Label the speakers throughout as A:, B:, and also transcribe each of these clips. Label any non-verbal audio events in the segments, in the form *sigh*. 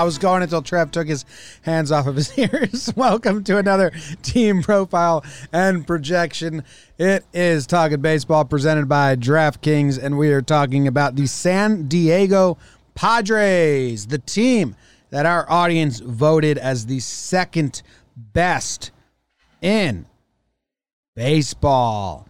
A: I was going until Trev took his hands off of his *laughs* ears. Welcome to another team profile and projection. It is Talking Baseball presented by DraftKings, and we are talking about the San Diego Padres, the team that our audience voted as the second best in baseball.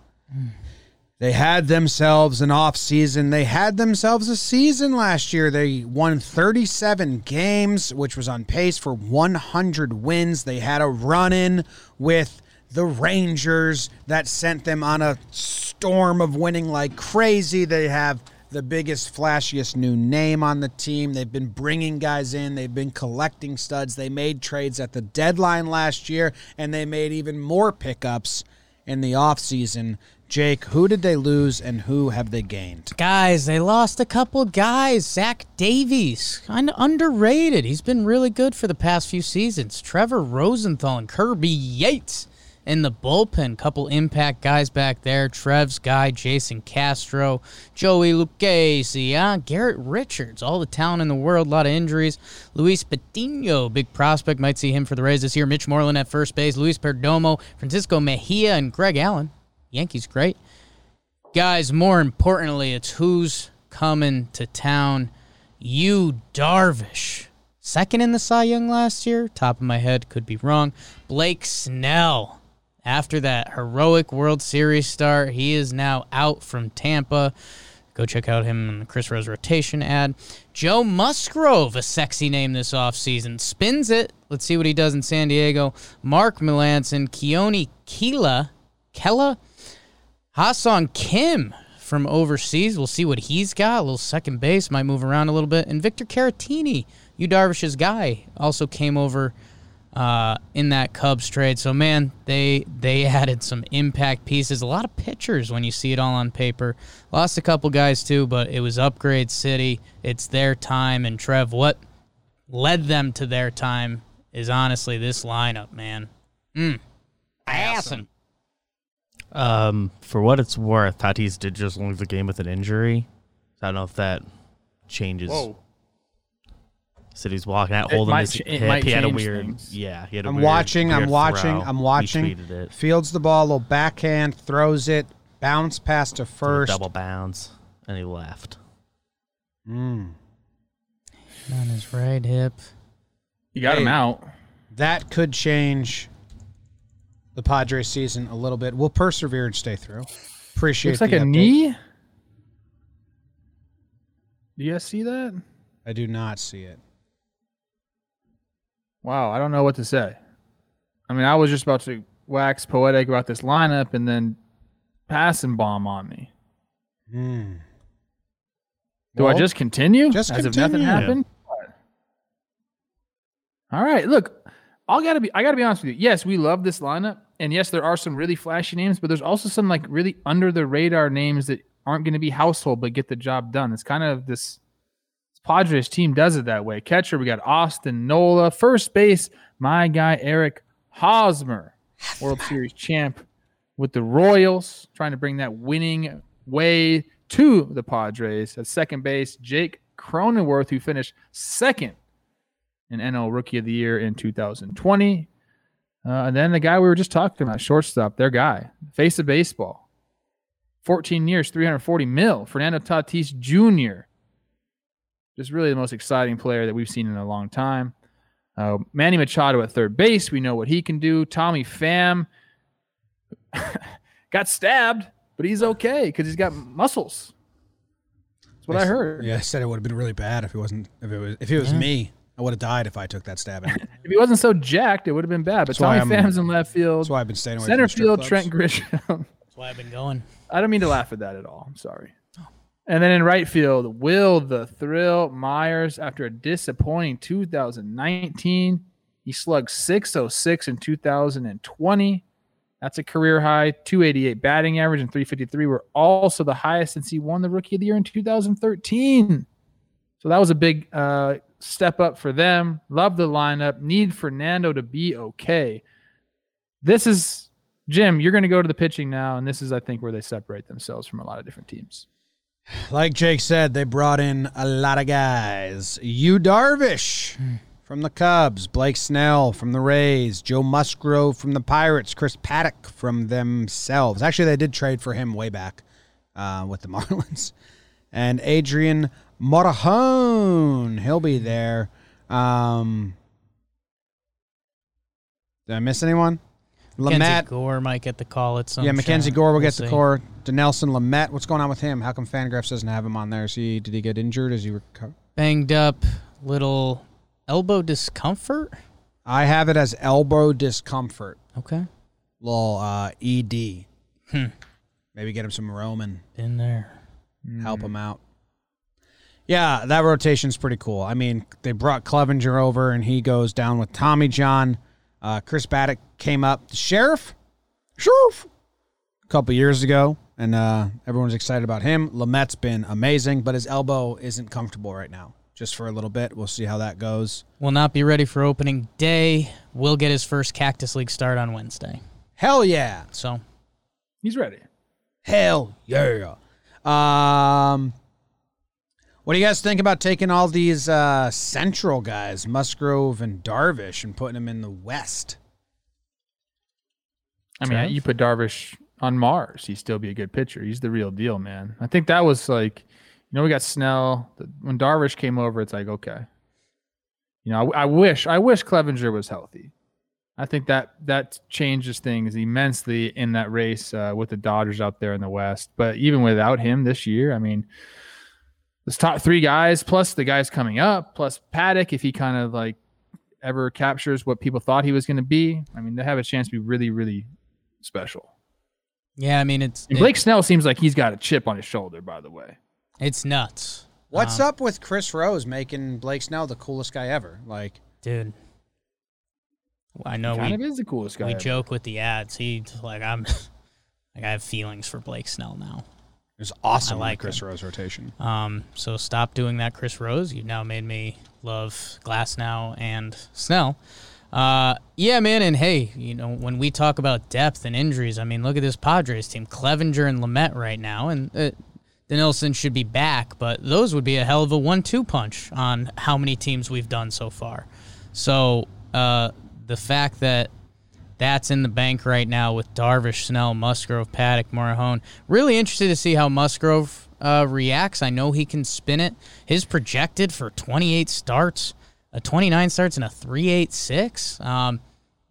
A: They had themselves an off season. They had themselves a season last year. They won 37 games, which was on pace for 100 wins. They had a run in with the Rangers that sent them on a storm of winning like crazy. They have the biggest, flashiest new name on the team. They've been bringing guys in, they've been collecting studs. They made trades at the deadline last year, and they made even more pickups in the offseason. Jake, who did they lose and who have they gained?
B: Guys, they lost a couple guys. Zach Davies, kind of underrated. He's been really good for the past few seasons. Trevor Rosenthal and Kirby Yates in the bullpen. Couple impact guys back there. Trev's guy, Jason Castro, Joey Lucchesi, uh, Garrett Richards, all the talent in the world, a lot of injuries. Luis Patino, big prospect, might see him for the Rays this year. Mitch Moreland at first base, Luis Perdomo, Francisco Mejia, and Greg Allen. Yankees great. Guys, more importantly, it's who's coming to town. Yu Darvish. Second in the Cy Young last year. Top of my head, could be wrong. Blake Snell. After that heroic World Series start, he is now out from Tampa. Go check out him in the Chris Rose rotation ad. Joe Musgrove, a sexy name this offseason. Spins it. Let's see what he does in San Diego. Mark Melancon, Keone Kela, Kella, Ha-Seong Kim from overseas. We'll see what he's got. A little second base, might move around a little bit. And Victor Caratini, you Darvish's guy, also came over uh, in that Cubs trade. So man, they they *laughs* added some impact pieces. A lot of pitchers when you see it all on paper. Lost a couple guys too, but it was upgrade city. It's their time. And Trev, what led them to their time is honestly this lineup, man. Mm. Awesome.
C: Um, for what it's worth, Tatis did just leave the game with an injury. I don't know if that changes.
D: Whoa.
C: Said he's walking out
D: It
C: holding
D: might
C: his
D: ch-
C: hip. He had a weird.
D: things.
C: Yeah, he had a
A: I'm
C: weird-
A: watching, I'm
C: weird
A: watching,
C: throw.
A: I'm
C: He
A: watching.
C: tweeted it.
A: Fields the ball, little backhand, throws it, bounce pass to
C: Did a
A: first.
C: double bounce, and he left.
A: Mm.
B: On his right hip.
D: You got him out.
A: That could change the Padres season a little bit. We'll persevere and stay through. Appreciate it.
D: Looks like
A: the
D: a knee. Do you guys see that?
A: I do not see it.
D: Wow, I don't know what to say. I mean, I was just about to wax poetic about this lineup and then passing bomb on me.
A: Hmm.
D: Do I just continue?
A: just
D: as if nothing
A: continue.
D: happened? All right, look, I gotta be I gotta be honest with you. Yes, we love this lineup, and yes, there are some really flashy names, but there's also some like really under the radar names that aren't going to be household but get the job done. It's kind of this, this Padres team does it that way. Catcher, we got Austin Nola. First base, my guy Eric Hosmer, World Series champ with the Royals, trying to bring that winning way to the Padres. At second base, Jake Cronenworth, who finished second in NL Rookie of the Year in 2020. Uh, and then the guy we were just talking about, shortstop, their guy, face of baseball. 14 years, 340 mil. Fernando Tatis Jr. Just really the most exciting player that we've seen in a long time. Uh, Manny Machado at third base. We know what he can do. Tommy Pham *laughs* got stabbed, but he's okay because he's got muscles. That's what I heard.
A: Yeah, I said it would have been really bad if it wasn't. If it was. If it was
B: Yeah.
A: me, I would have died if I took that stab. At it. *laughs*
D: If he wasn't so jacked, it would have been bad. But
A: That's
D: Tommy
A: I'm-
D: Pham's in left field.
A: That's why I've been staying away.
D: Center
A: from
D: field,
A: clubs.
D: Trent Grisham. *laughs*
B: That's why I've been going.
D: I don't mean to laugh at that at all. I'm sorry. And then in right field, Will the Thrill Myers, after a disappointing 2019, he slugged 606 in 2020. That's a career high. 288 batting average and 353 were also the highest since he won the Rookie of the Year in 2013. So that was a big uh, step up for them. Love the lineup. Need Fernando to be okay. This is Jim. You're going to go to the pitching now, and this is, I think, where they separate themselves from a lot of different teams.
A: Like Jake said, they brought in a lot of guys. Yu Darvish from the Cubs, Blake Snell from the Rays, Joe Musgrove from the Pirates, Chris Paddack from themselves. Actually, they did trade for him way back uh, with the *laughs* Marlins. And Adrian Morejon, he'll be there. Um, did I miss anyone?
B: Mackenzie
A: Lamet,
B: Gore might get the call at some.
A: yeah, Mackenzie. Gore will
B: We'll
A: get the call. Dinelson Lamet, what's going on with him? How come Fangraphs doesn't have him on there? Is he did he get injured? Is he recover?
B: Banged up, little elbow discomfort.
A: I have it as elbow discomfort,
B: Okay,
A: little uh, ED.
B: Hmm.
A: Maybe get him some Roman,
B: in there.
A: help him out. Yeah, that rotation's pretty cool. I mean, they brought Clevinger over, and he goes down with Tommy John. Uh, Chris Paddack came up, the sheriff, sheriff, a couple years ago, and uh, everyone's excited about him. Lamet's been amazing, but his elbow isn't comfortable right now. Just for a little bit, we'll see how that goes.
B: Will not be ready for opening day. Will get his first Cactus League start on Wednesday.
A: Hell yeah!
B: So
D: He's ready.
A: Hell yeah. Um, what do you guys think about taking all these uh, central guys, Musgrove and Darvish, and putting them in the West?
D: I mean,
B: Trev?
D: you put Darvish on Mars, he'd still be a good pitcher. He's the real deal, man. I think that was like, you know, we got Snell. When Darvish came over, it's like, okay. You know, I, I wish, I wish Clevinger was healthy. I think that that changes things immensely in that race uh, with the Dodgers out there in the West. But even without him this year, I mean, this top three guys plus the guys coming up plus Paddack, if he kind of like ever captures what people thought he was going to be, I mean, they have a chance to be really, really special.
B: yeah, I mean it's
D: And Blake Snell seems like he's got a chip on his shoulder, by the way.
B: it's nuts.
A: What's
B: Um,
A: up with Chris Rose making Blake Snell the coolest guy ever? Like,
B: dude? I know
D: kind
B: we
D: of is the coolest guy.
B: we
D: ever.
B: joke with the ads. He like I'm *laughs* like I have feelings for Blake Snell now.
A: It was awesome
B: I like
A: Chris
B: him.
A: Rose rotation.
B: Um, so stop doing that, Chris Rose. You've now made me love Glass now and Snell. Uh, yeah, man, and hey, you know when we talk about depth and injuries, I mean, look at this Padres team: Clevinger and Lamet right now, and uh, Dinelson should be back, but those would be a hell of a one-two punch on how many teams we've done so far. So uh, the fact that that's in the bank right now with Darvish, Snell, Musgrove, Paddack, Morejon. Really interested to see how Musgrove uh, reacts. I know he can spin it. His projected for 28 starts, a 29 starts, and a 3.86. Um,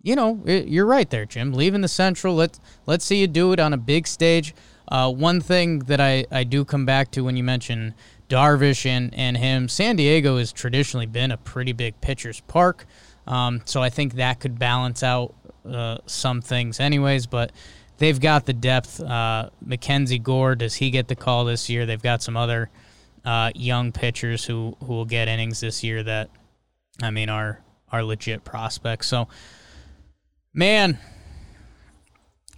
B: you know, you're right there, Jim. Leaving the Central, let's let's see you do it on a big stage. Uh, one thing that I, I do come back to when you mention Darvish and, and him, San Diego has traditionally been a pretty big pitcher's park. Um, so I think that could balance out uh, some things, anyways. But they've got the depth. Uh, Mackenzie Gore, does he get the call this year? They've got some other uh, young pitchers who, who will get innings this year that, I mean, are are legit prospects. So, man,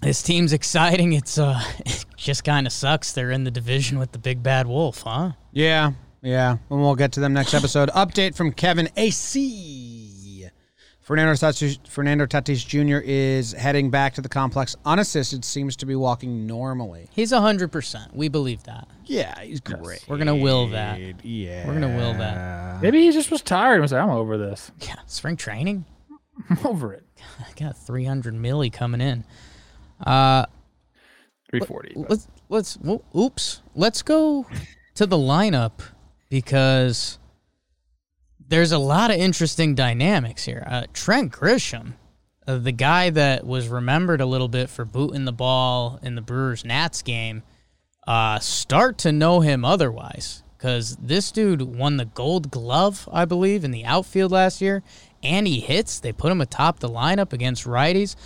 B: this team's *laughs* exciting. It's uh, *laughs* it just kind of sucks. They're in the division with the big bad wolf, huh?
A: Yeah, yeah. And we'll get to them next episode. Update from Kevin Acee. Fernando Tatis, Fernando Tatis Jr. is heading back to the complex unassisted. Seems to be walking normally.
B: He's hundred percent. We believe that.
A: Yeah, he's great.
B: We're gonna will that.
A: Yeah,
B: We're gonna will that.
D: Maybe he just was tired and was like, I'm over this. *laughs*
B: Yeah, spring training.
D: I'm over it.
B: I got 300 milli coming in. Uh,
D: 340. but-
B: let's let's well, oops. Let's go to the lineup because there's a lot of interesting dynamics here. Uh, Trent Grisham, uh, the guy that was remembered a little bit for booting the ball in the Brewers Nats game, uh, start to know him otherwise because this dude won the Gold Glove, I believe, in the outfield last year, and he hits. They put him atop the lineup against righties.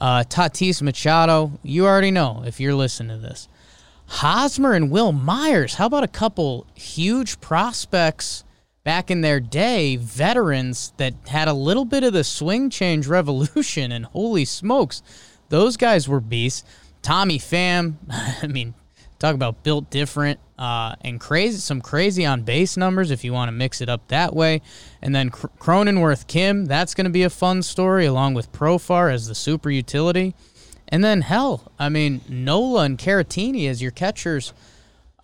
B: Uh, Tatis Machado, you already know if you're listening to this. Hosmer and Wil Myers, how about a couple huge prospects back in their day, veterans that had a little bit of the swing change *laughs* revolution, and holy smokes, those guys were beasts. Tommy Pham, *laughs* I mean, talk about built different uh, and crazy, some crazy on base numbers if you want to mix it up that way. And then Cr- Cronenworth Kim, that's going to be a fun story along with Profar as the super utility. And then hell, I mean Nola and Caratini as your catchers.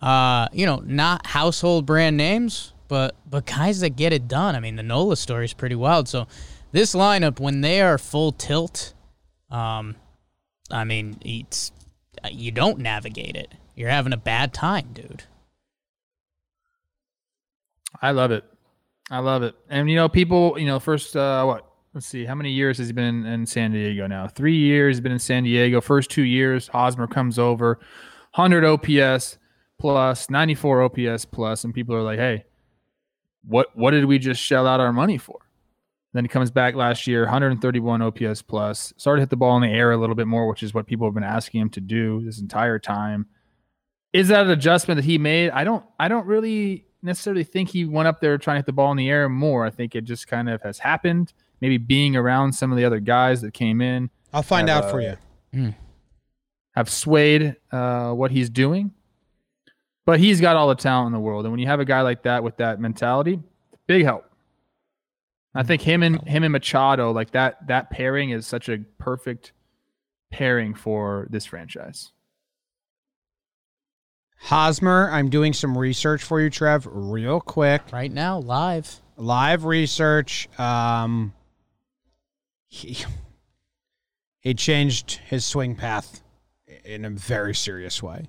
B: Uh, you know, not household brand names, but but guys that get it done. I mean, the Nola story is pretty wild. So this lineup, when they are full tilt, um, I mean, it's you don't navigate it. You're having a bad time, dude.
D: I love it. I love it. And you know, people, you know, first uh what? Let's see, how many years has he been in San Diego now? Three years. He's been in San Diego. First two years, Hosmer comes over, hundred OPS plus, ninety four OPS plus, and people are like, "Hey, what what did we just shell out our money for?" Then he comes back last year, 131 OPS plus. Started to hit the ball in the air a little bit more, which is what people have been asking him to do this entire time. Is that an adjustment that he made? I don't. I don't really necessarily think he went up there trying to hit the ball in the air more. I think it just kind of has happened. Maybe being around some of the other guys that came in
A: I'll find
D: Have,
A: out for
D: uh,
A: you.
D: have swayed uh, what he's doing. But he's got all the talent in the world, and when you have a guy like that with that mentality, big help. I think him and him and Machado, like that, that pairing is such a perfect pairing for this franchise.
A: Hosmer, I'm doing some research for you, Trev, real quick.
B: Right now, live.
A: Live research. Um, he he changed his swing path in a very serious way.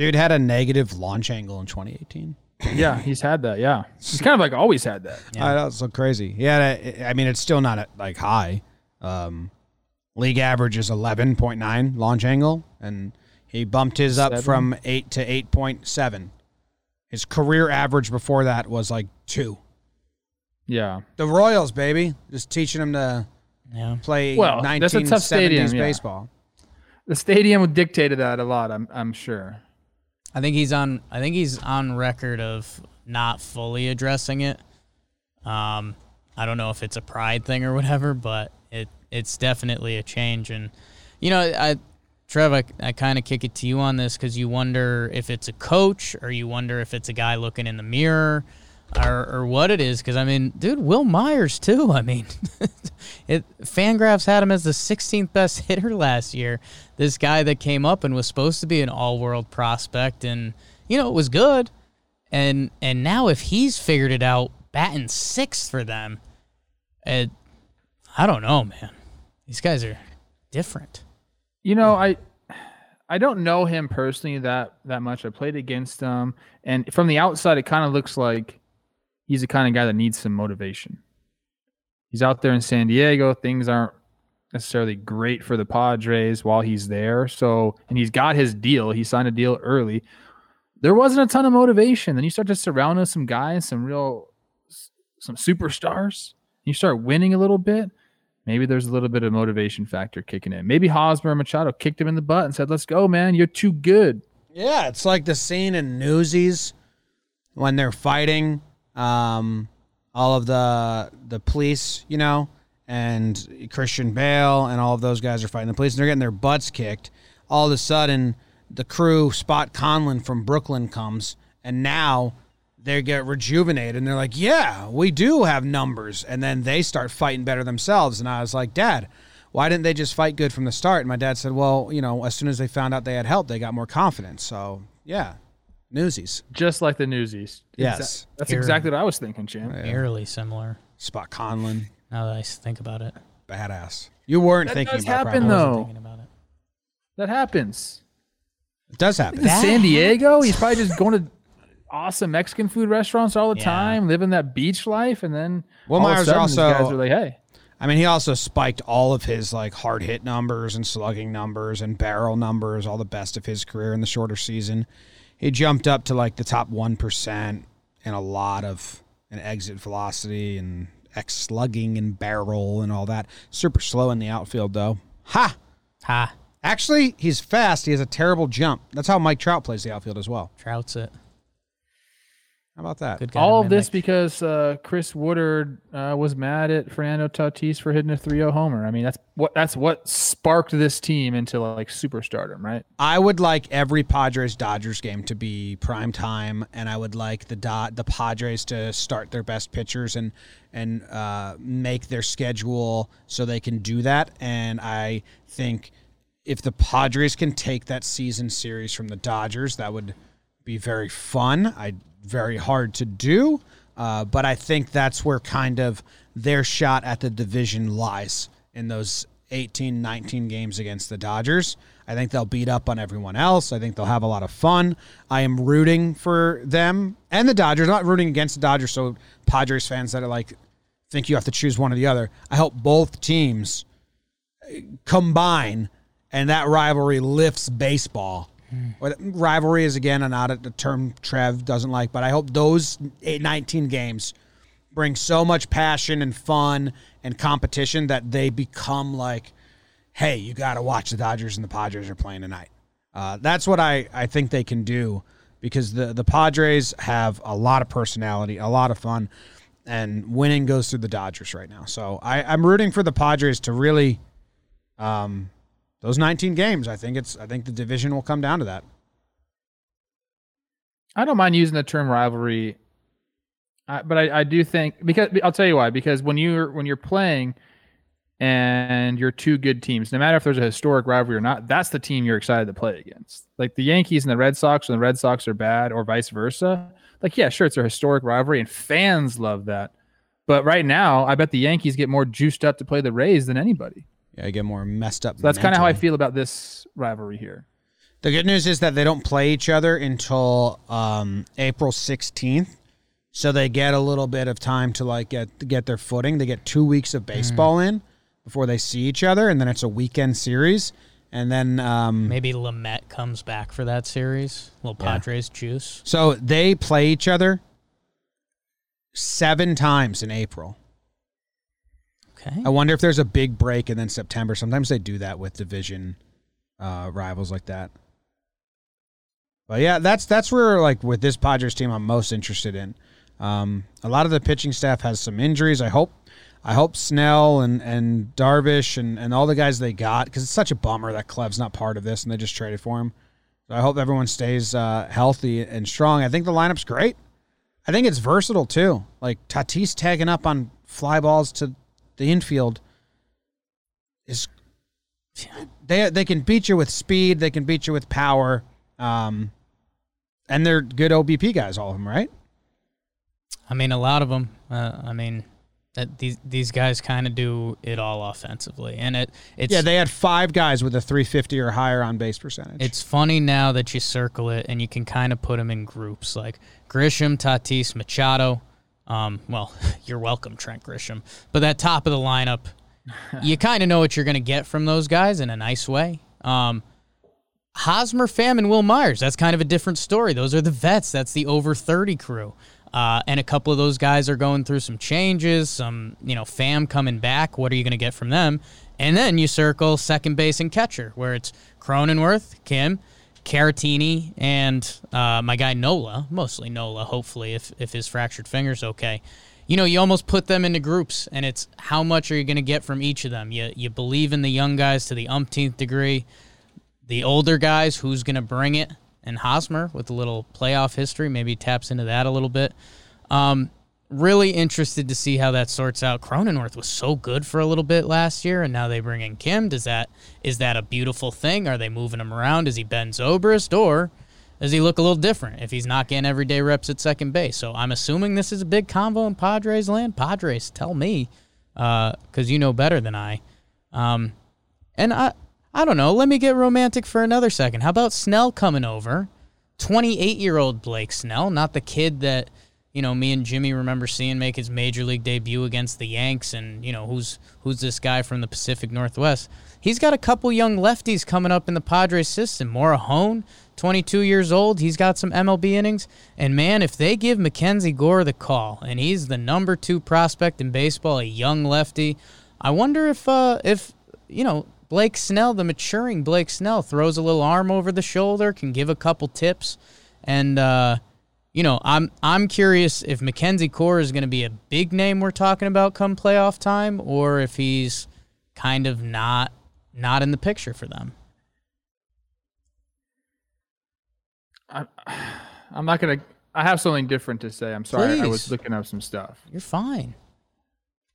A: Dude had a negative launch angle in 2018.
D: Yeah, he's had that. Yeah, he's kind of like always had that.
A: I know, it's so crazy. Yeah, I mean, it's still not at, like high. Um, league average is 11.9 launch angle, and he bumped his up
D: Seven?
A: from 8 to 8.7. His career average before that was like 2.
D: Yeah,
A: The Royals, baby, just teaching him to
B: Yeah.
A: play
D: Well, that's a
A: 1970s
D: tough stadium, yeah.
A: baseball.
D: the stadium dictated that a lot. I'm I'm sure.
B: I think he's on. I think he's on record of not fully addressing it. Um, I don't know if it's a pride thing or whatever, but it it's definitely a change. And you know, I, Trev, I, I kind of kick it to you on this because you wonder if it's a coach or you wonder if it's a guy looking in the mirror. Or, or what it is, because I mean, dude, Wil Myers too. I mean, *laughs* it Fangraphs had him as the 16th best *laughs* hitter last year. This guy that came up and was supposed to be an all-world prospect, and you know it was good. And and now if he's figured it out, batting sixth for them, it, I don't know, man. These guys are different.
D: You know, I I don't know him personally that that much. I played against him, and from the outside, it kind of looks like he's the kind of guy that needs some motivation. He's out there in San Diego. Things aren't necessarily great for the Padres while he's there. So, and he's got his deal. He signed a deal early. There wasn't a ton of motivation. Then you start to surround with some guys, some real, some superstars. You start winning a little bit. Maybe there's a little bit of motivation factor kicking in. Maybe Hosmer Machado kicked him in the butt and said, "Let's go, man. You're too good."
A: Yeah, it's like the scene in Newsies when they're fighting um, all of the the police, you know, and Christian Bale and all of those guys are fighting the police and they're getting their butts kicked. All of a sudden, the crew Spot Conlon from Brooklyn comes, and now they get rejuvenated and they're like, "Yeah, we do have numbers." And then they start fighting better themselves. And I was like, "Dad." Why didn't they just fight good from the start? And my dad said, "Well, you know, as soon as they found out they had help, they got more confidence." So, yeah, Newsies.
D: Just like the Newsies.
A: Yes.
D: That's
B: Here.
D: exactly what I was thinking, champ.
B: Eerily similar.
A: Spot Conlon,
B: Now that I think about it,
A: badass. You weren't
D: That
A: thinking
D: does
A: about
D: happen,
A: Brown.
B: I wasn't thinking about it.
D: That happens.
A: It does happen.
D: In San Diego, he's probably just going to awesome Mexican food restaurants all the
B: Yeah.
D: time, living that beach life, and then
A: Will
D: all of a
A: Myers
D: sudden, these
A: also-
D: guys are like, "Hey,
A: I mean, he also spiked all of his like hard hit numbers and slugging numbers and barrel numbers, all the best of his career in the shorter season. He jumped up to like the top one percent and a lot of an exit velocity and X slugging and barrel and all that. Super slow in the outfield though. Ha!
B: Ha!
A: Actually, he's fast. He has a terrible jump. That's how Mike Trout plays the outfield as well.
B: Trouts it.
A: How about that?
B: Good
D: all of this because uh, Chris Woodward uh, was mad at Fernando Tatis for hitting a 3-0 homer. I mean, that's what that's what sparked this team into like superstardom, right?
A: I would like every Padres Dodgers game to be prime time, and I would like the Do- the Padres to start their best pitchers and and uh, make their schedule so they can do that. And I think if the Padres can take that season series from the Dodgers, that would be very fun. I very hard to do, uh, but I think that's where kind of their shot at the division lies in those 18, 19 games against the Dodgers. I think they'll beat up on everyone else. I think they'll have a lot of fun. I am rooting for them and the Dodgers. I'm not rooting against the Dodgers, so Padres fans that are like think you have to choose one or the other. I hope both teams combine and that rivalry lifts baseball. Or rivalry is again not a term Trev doesn't like, but I hope those eight, 19 games bring so much passion and fun and competition that they become like, hey, you got to watch the Dodgers and the Padres are playing tonight. Uh, that's what I, I think they can do because the, the Padres have a lot of personality, a lot of fun, and winning goes through the Dodgers right now. So I, I'm rooting for the Padres to really um, those 19 games. I think it's I think the division will come down to that.
D: I don't mind using the term rivalry, I, but I, I do think because I'll tell you why. Because when you're when you're playing and you're two good teams, no matter if there's a historic rivalry or not, that's the team you're excited to play against. Like the Yankees and the Red Sox, when the Red Sox are bad, or vice versa. Like yeah, sure, it's a historic rivalry, and fans love that. But right now, I bet the Yankees get more juiced up to play the Rays than anybody.
A: Yeah, I get more messed up.
D: So that's kind of how I feel about this rivalry here.
A: The good news is that they don't play each other until um, April 16th. So they get a little bit of time to like get get their footing. They get two weeks of baseball in before they see each other, and then it's a weekend series. And then um,
B: Maybe Lamet comes back for that series. Little
A: Yeah.
B: Padres juice.
A: so they play each other seven times in April.
B: Okay.
A: I wonder if there's a big break and then September. Sometimes they do that with division uh, rivals like that. But yeah, that's that's where like with this Padres team, I'm most interested in. Um, a lot of the pitching staff has some injuries. I hope I hope Snell and and Darvish and and all the guys they got because it's such a bummer that Clev's not part of this and they just traded for him. So I hope everyone stays uh, healthy and strong. I think the lineup's great. I think it's versatile too. Like Tatis tagging up on fly balls to the infield is they they can beat you with speed, they can beat you with power, um, and they're good OBP guys, all of them, right?
B: I mean, a lot of them. Uh, I mean, that these these guys kind of do it all offensively, and it it's
A: yeah, they had five guys with a 350 or higher on base percentage.
B: It's funny now that you circle it and you can kind of put them in groups like Grisham, Tatis, Machado. Um, well, *laughs* you're welcome, Trent Grisham. But that top of the lineup, *laughs* you kind of know what you're going to get from those guys in a nice way. Um, Hosmer, Pham, and Wil Myers. That's kind of a different story. Those are the vets. That's the over 30 crew. Uh, and a couple of those guys are going through some changes, some, you know, fam coming back. What are you going to get from them? And then you circle second base and catcher, where it's Cronenworth, Kim, Caratini, and uh, my guy Nola, mostly Nola, hopefully, if, if his fractured finger's okay. You know, you almost put them into groups, and it's how much are you going to get from each of them? You, you believe in the young guys to the umpteenth degree the older guys, who's going to bring it, and Hosmer with a little playoff history, maybe taps into that a little bit. Um, really interested to see how that sorts out. Cronenworth was so good for a little bit last year, and now they bring in Kim. Does that is that a beautiful thing? Are they moving him around? Is he Ben Zobrist, or does he look a little different if he's not getting everyday reps at second base? So I'm assuming this is a big convo in Padres land. Padres, tell me, Uh, because you know better than I. Um, and I, I don't know. Let me get romantic for another second. How about Snell coming over? 28 year old Blake Snell, not the kid that, you know, me and Jimmy remember seeing make his major league debut against the Yanks and, you know, who's who's this guy from the Pacific Northwest. He's got a couple young lefties coming up in the Padres system. Morejon, 22 years old. He's got some MLB innings. And man, if they give Mackenzie Gore the call and he's the number two prospect in baseball, a young lefty, I wonder if uh if you know, Blake Snell, the maturing Blake Snell, throws a little arm over the shoulder, can give a couple tips, and uh, you know, I'm I'm curious if Mackenzie Gore is going to be a big name we're talking about come playoff time, or if he's kind of not not in the picture for them.
D: I, *sighs* I'm not gonna. I have something different to say. I'm sorry. I was looking up some stuff.
B: You're fine.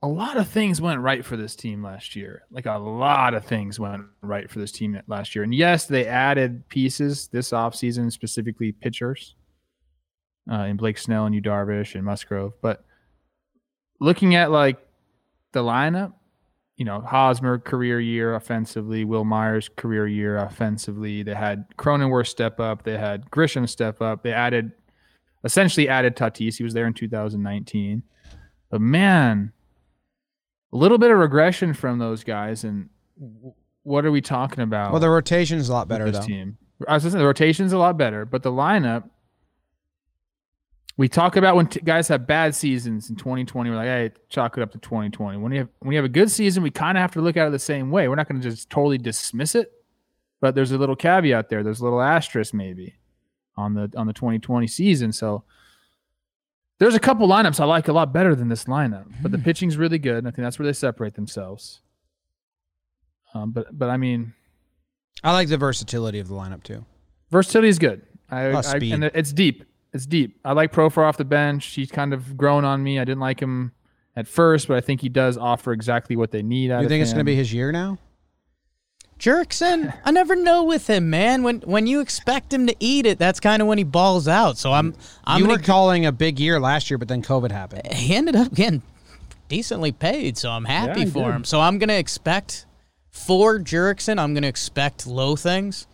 D: A lot of things went right for this team last year. Like a lot of things went right for this team last year. And yes, they added pieces this offseason, specifically pitchers. Uh, in Blake Snell and Yu Darvish and Musgrove. But looking at like the lineup, you know, Hosmer career year offensively, Wil Myers career year offensively. They had Cronenworth step up. They had Grisham step up. They added, essentially added Tatis. He was there in 2019. But man, a little bit of regression from those guys. And what are we talking about?
A: Well, the rotation's a lot better
D: this
A: though.
D: team. I was saying the rotation's a lot better, but the lineup. We talk about when t- guys have bad seasons in 2020. We're like, hey, chalk it up to 2020. When you have when you have a good season, we kind of have to look at it the same way. We're not going to just totally dismiss it, but there's a little caveat there. There's a little asterisk maybe on the on the 2020 season. So there's a couple lineups I like a lot better than this lineup, but the pitching's really good. And I think that's where they separate themselves. Um, but but I mean,
A: I like the versatility of the lineup too.
D: Versatility is good. I, I and it's deep. It's deep. I like Profar off the bench. He's kind of grown on me. I didn't like him at first, but I think he does offer exactly what they need out
A: You
D: of
A: think it's going to be his year now?
B: Jurickson, I never know with him, man. When when you expect him to eat it, that's kind of when he balls out. So I'm I'm
A: you
B: gonna
A: were calling a big year last year, but then COVID happened.
B: he ended up getting decently paid, so I'm happy
D: he
B: for
D: did.
B: him. So I'm gonna expect for Jurickson, I'm gonna expect low things,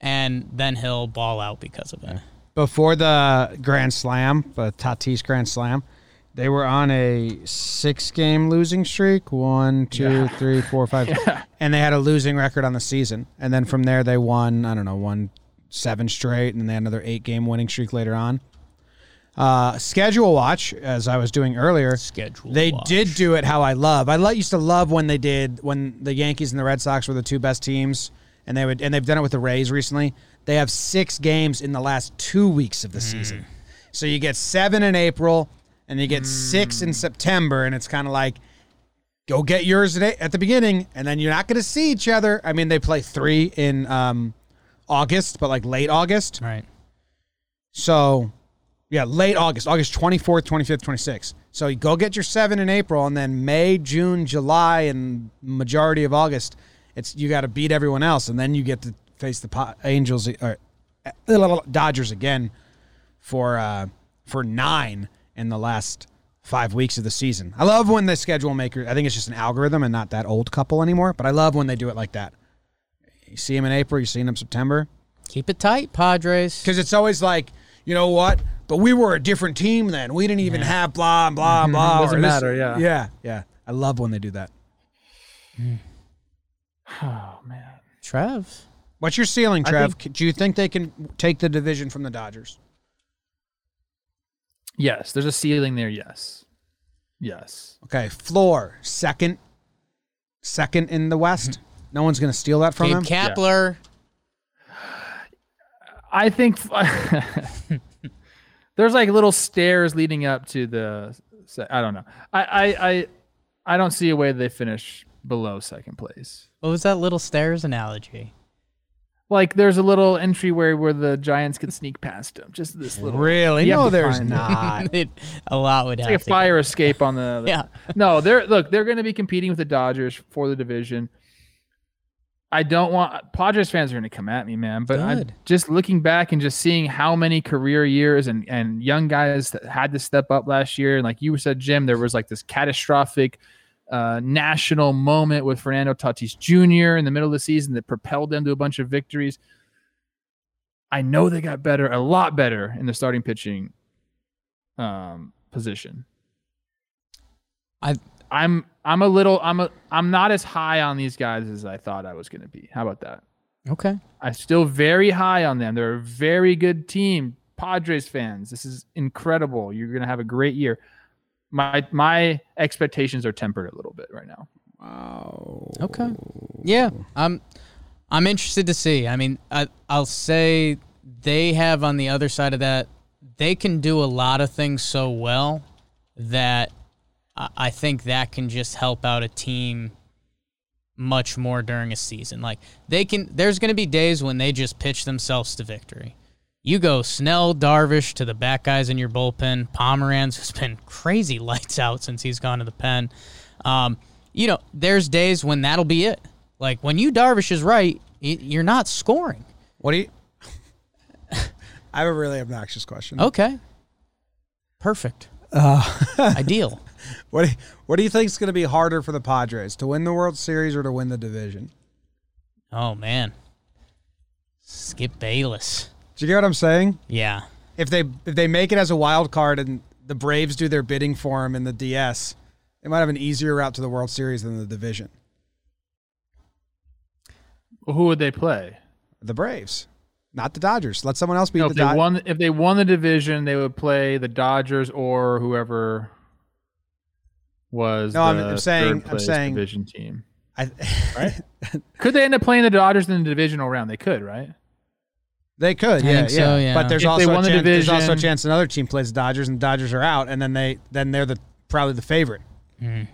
B: and then he'll ball out because of it.
A: Before the Grand Slam, the Tatis Grand Slam, they were on a six-game losing streak. One, two, three, four, *laughs* five, and they had a losing record on the season. And then from there, they won. I don't know, won seven straight, and then they had another eight-game winning streak later on. Uh, schedule watch, as I was doing earlier,
B: Schedule
A: They
B: watch.
A: did do it how I love. I used to love when they did when the Yankees and the Red Sox were the two best teams, and they would and they've done it with the Rays recently. They have six games in the last two weeks of the season, so you get seven in April, and you get six in September, and it's kind of like go get yours at, the beginning, and then you're not going to see each other. I mean, they play three in um, August, but like late August.
B: Right.
A: So, yeah, late August, August 24th, 25th, 26th. So you go get your seven in April, and then May, June, July, and majority of August, it's you got to beat everyone else, and then you get to face the Angels or uh, Dodgers again for uh, for nine in the last five weeks of the season. I love when the schedule maker. I think it's just an algorithm and not that old couple anymore. But I love when they do it like that. You see them in April, you see them in September.
B: Keep it tight, Padres.
A: Because it's always like, you know what? But we were a different team then. We didn't even have blah blah blah.
D: Doesn't
A: or this-
D: matter, yeah.
A: yeah, yeah. I love when they do that. *sighs*
D: Oh man.
B: Trev.
A: What's your ceiling,
D: I
A: Trev? do you think they can take the division from the Dodgers?
D: Yes, there's a ceiling there. Yes. Yes.
A: Okay, floor second, second in the West. No one's going to steal that from
B: Gabe
A: him.
B: Kapler.
D: I think *laughs* there's like little stairs leading up to the. I don't know. I I I, I don't see a way they finish below second place.
B: What was that little stairs analogy?
D: Like there's a little entryway where where the Giants could sneak past them. Just this little.
A: Really? No, there's not. *laughs* *laughs*
B: It- a lot would
D: It's like a fire escape on the. *laughs*
B: Yeah.
D: No, they're look. They're going to be competing with the Dodgers for the division. I don't want Padres fans are going to come at me, man. But I,
B: Good.
D: just looking back and just seeing how many career years and and young guys that had to step up last year, and like you said, Jim, there was like this catastrophic uh, national moment with Fernando Tatis Jr. in the middle of the season that propelled them to a bunch of victories. I know they got better, a lot better in the starting pitching um, position.
B: I-
D: I'm I'm a little I'm a I'm not as high on these guys as I thought I was going to be. How about that?
B: Okay.
D: I'm still very high on them. They're a very good team. Padres fans, this is incredible. You're going to have a great year. My my expectations are tempered a little bit right now. Wow.
B: Okay. Yeah, I'm. I'm interested to see. I mean, I, I'll say they have on the other side of that. They can do a lot of things so well that I, I think that can just help out a team much more during a season. Like they can. There's going to be days when they just pitch themselves to victory. You go Snell, Darvish to the back guys in your bullpen. Pomeranz has been crazy lights out since he's gone to the pen. Um, you know, there's days when that'll be it. Like when Yu Darvish is right, you're not scoring.
A: What do you? *laughs* I have a really obnoxious question.
B: Okay. Perfect.
A: Uh, *laughs*
B: Ideal.
A: what do, what do you think is going to be harder for the Padres to win the World Series or to win the division?
B: Oh man. Skip Bayless.
A: Do you get what I'm saying?
B: Yeah.
A: If they if they make it as a wild card and the Braves do their bidding for him in the DS, they might have an easier route to the World Series than the division.
D: Well, who would they play?
A: The Braves, not the Dodgers. Let someone else beat
D: No,
A: the
D: if they
A: Dodgers.
D: won, if they won the division, they would play the Dodgers or whoever was.
A: No, I'm- I'm saying-
D: third
A: I'm saying-
D: division team.
A: I,
D: Right? *laughs* Could they end up playing the Dodgers in the divisional round? They could, right?
A: They could,
B: I
A: yeah,
B: think so, yeah.
A: But there's
D: If they
A: also a
D: won the
A: chance, there's also a chance another team plays the Dodgers and the Dodgers are out, and then they then they're the probably the favorite.
B: Mm.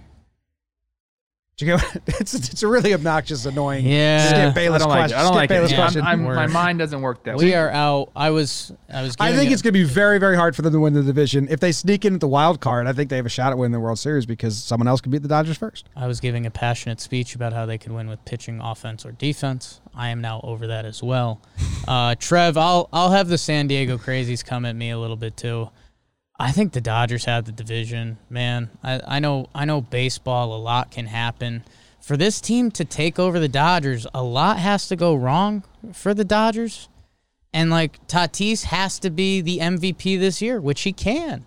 A: Do you get what- *laughs* it's it's a really obnoxious, annoying.
B: Yeah.
A: Skip
D: I
A: Bayless
D: don't like
A: question.
D: it. I don't
A: Skip
D: like
A: Bayless
D: it.
B: Yeah.
A: question.
D: I'm, I'm, my mind doesn't work that
B: We
D: way.
B: are out. I was I was
A: I think
B: it-
A: it's going to be very, very hard for them to win the division. If they sneak in at the wild card, I think they have a shot at winning the World Series because someone else could beat the Dodgers first.
B: I was giving a passionate speech about how they could win with pitching, offense, or defense. I am now over that as well. *laughs* Uh, Trev, I'll I'll have the San Diego Crazies come at me a little bit too. I think the Dodgers have the division, man. I, I know I know baseball, a lot can happen. For this team to take over the Dodgers, a lot has to go wrong for the Dodgers. And like Tatis has to be the MVP this year, which he can.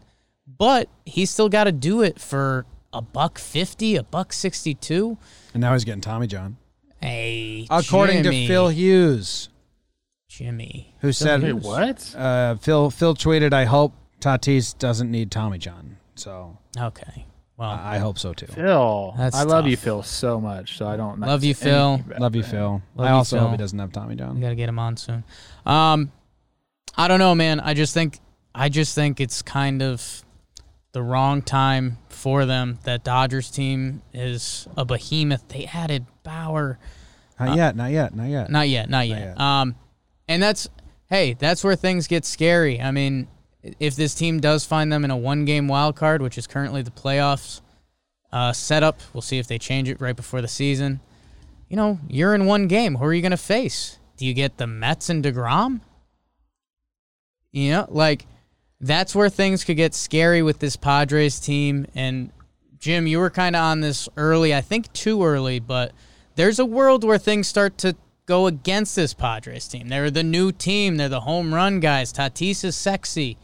B: But he's still got to do it for a buck 50, a buck 62.
A: And now he's getting Tommy John.
B: Hey,
A: According
B: Jimmy.
A: to Phil Hughes,
B: Jimmy.
A: who said,
D: Wait, what?
A: uh, Phil Phil tweeted, "I hope Tatis doesn't need Tommy John." So
B: Okay. Well,
A: I hope so too.
D: Phil.
B: That's
D: I love you. Phil, so much. So I don't
B: Love you, Phil.
A: Love you, Phil.
B: Love
A: I
B: you,
A: also hope he doesn't have Tommy
B: we
A: John.
B: got to get him on soon. Um, I don't know, man. I just think I just think it's kind of the wrong time for them. That Dodgers team is a behemoth. They added Bauer.
A: Not yet. Not yet. Not yet.
B: Not yet, not yet.
A: yet.
B: Um, and that's hey, that's where things get scary. I mean, if this team does find them in a one-game wild card, which is currently the playoffs uh, setup, we'll see if they change it right before the season. You know, you're in one game. Who are you going to face? Do you get the Mets and Degrom? You know, like that's where things could get scary with this Padres team. And Jim, you were kind of on this early. I think too early, but there's a world where things start to go against this Padres team. They're the new team. They're the home run guys. Tatis is sexy.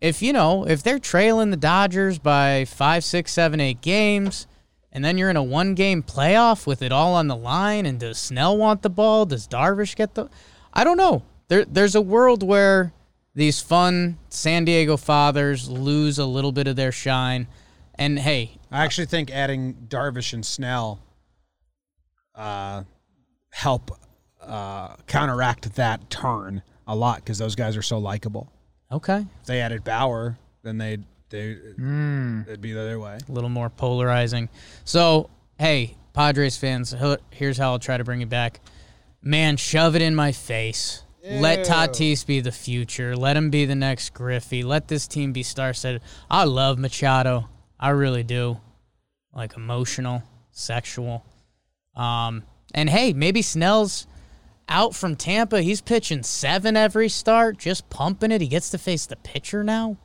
B: If you know, if they're trailing the Dodgers by five, six, seven, eight games, and then you're in a one game playoff with it all on the line, and does Snell want the ball? Does Darvish get the I don't know. There there's a world where these fun San Diego fathers lose a little bit of their shine. And hey,
A: I actually think adding Darvish and Snell uh, help uh, counteract that turn a lot because those guys are so likable.
B: Okay,
A: If they added Bauer, then they'd they
D: Hmm.
A: it'd be the other way.
B: a little more polarizing. So, hey, Padres fans, here's how I'll try to bring it back. Man, shove it in my face. Let Tatis be the future. Let him be the next Griffey. Let this team be star-studded. I love Machado. I really do. Like emotional, sexual. Um, and hey, maybe Snell's out from Tampa. He's pitching seven every start, just pumping it. He gets to face the pitcher now.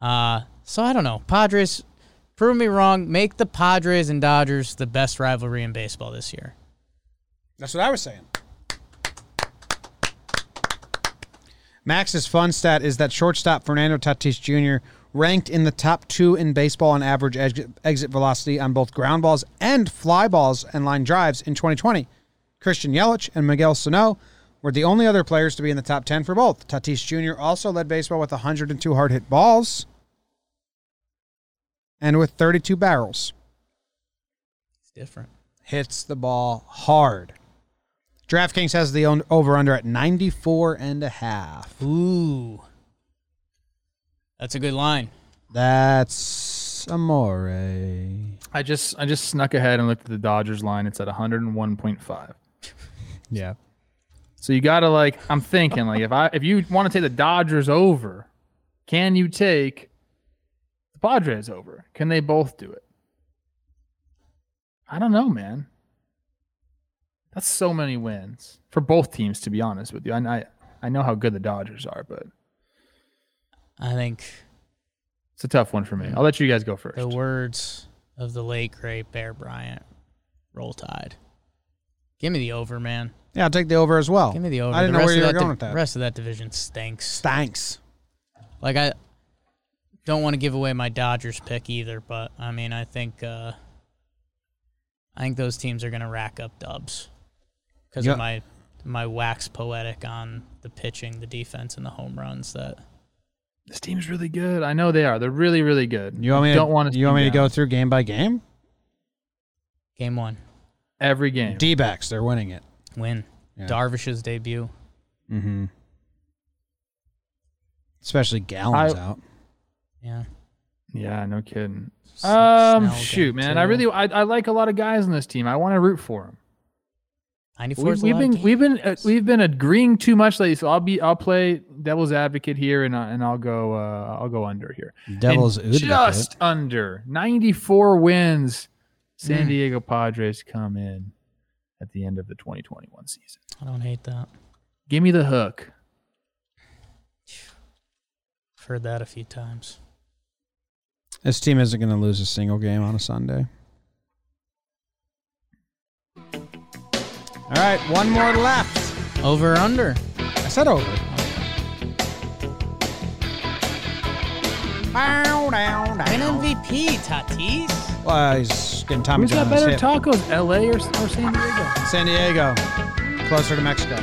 B: Uh, so I don't know. Padres, prove me wrong. Make the Padres and Dodgers the best rivalry in baseball this year.
A: That's what I was saying. Max's fun stat is that shortstop Fernando Tatis Jr. ranked in the top two in baseball on average exit, velocity on both ground balls and fly balls and line drives in 2020. Christian Yelich and Miguel Sano were the only other players to be in the top 10 for both. Tatis Jr. also led baseball with 102 hard hit balls and with 32 barrels.
B: It's different.
A: Hits the ball hard. DraftKings has the over under at 94 and a half.
B: Ooh. That's a good line.
A: That's amore.
D: I just I just snuck ahead and looked at the Dodgers line. It's at 101.5.
A: Yeah.
D: So you gotta like I'm thinking like if I if you want to take the Dodgers over, can you take the Padres over? Can they both do it? I don't know, man. That's so many wins for both teams, to be honest with you. I I, I know how good the Dodgers are, but
B: I think
D: It's a tough one for me. I'll let you guys go first.
B: The words of the late great Bear Bryant. Roll Tide. Give me the over, man.
A: Yeah, I'll take the over as well.
B: Give me the over.
A: I didn't
B: the
A: know
B: rest
A: where you
B: of
A: were
B: that
A: going
B: di-
A: with that.
B: rest of that division stinks.
A: Thanks.
B: Like I don't want to give away my Dodgers pick either, but I mean I think uh I think those teams are gonna rack up dubs because
A: Yeah.
B: of my my wax poetic on the pitching, the defense, and the home runs. That
D: This team's really good. I know they are. They're really, really good.
A: You want me?
D: don't
A: to,
D: want to.
A: You want me to go through game by game?
B: game one
D: every game?
A: D backs, they're winning it.
B: win.
A: Yeah.
B: Darvish's debut.
A: Mm-hmm. Especially Gallen's
D: I-
A: out.
B: Yeah.
D: Yeah, no kidding.
B: S-
D: Um, shoot,
B: game
D: man, I really, I, I like a lot of guys on this team. I want to root for them.
B: 94
D: We,
B: is a
D: we've been, we've been, uh,
B: games.
D: we've been agreeing too much lately. So I'll be, I'll play devil's advocate here, and I- and I'll go, uh, I'll go under here.
A: Devil's
D: just under 94 wins. San
B: Mm.
D: Diego Padres come in at the end of the 2021 season.
B: I don't hate that.
D: Give me the hook.
B: I've heard that a few times.
A: This team isn't going to lose a single game on a Sunday. All right, one more left.
B: Over or under?
A: I said over. Bow down,
B: Win. MVP, Tatis.
A: Well, he's getting Tommy
D: Who's got
A: John on his
D: better
A: hip.
D: tacos, LA or, or San Diego?
A: San Diego, closer to Mexico.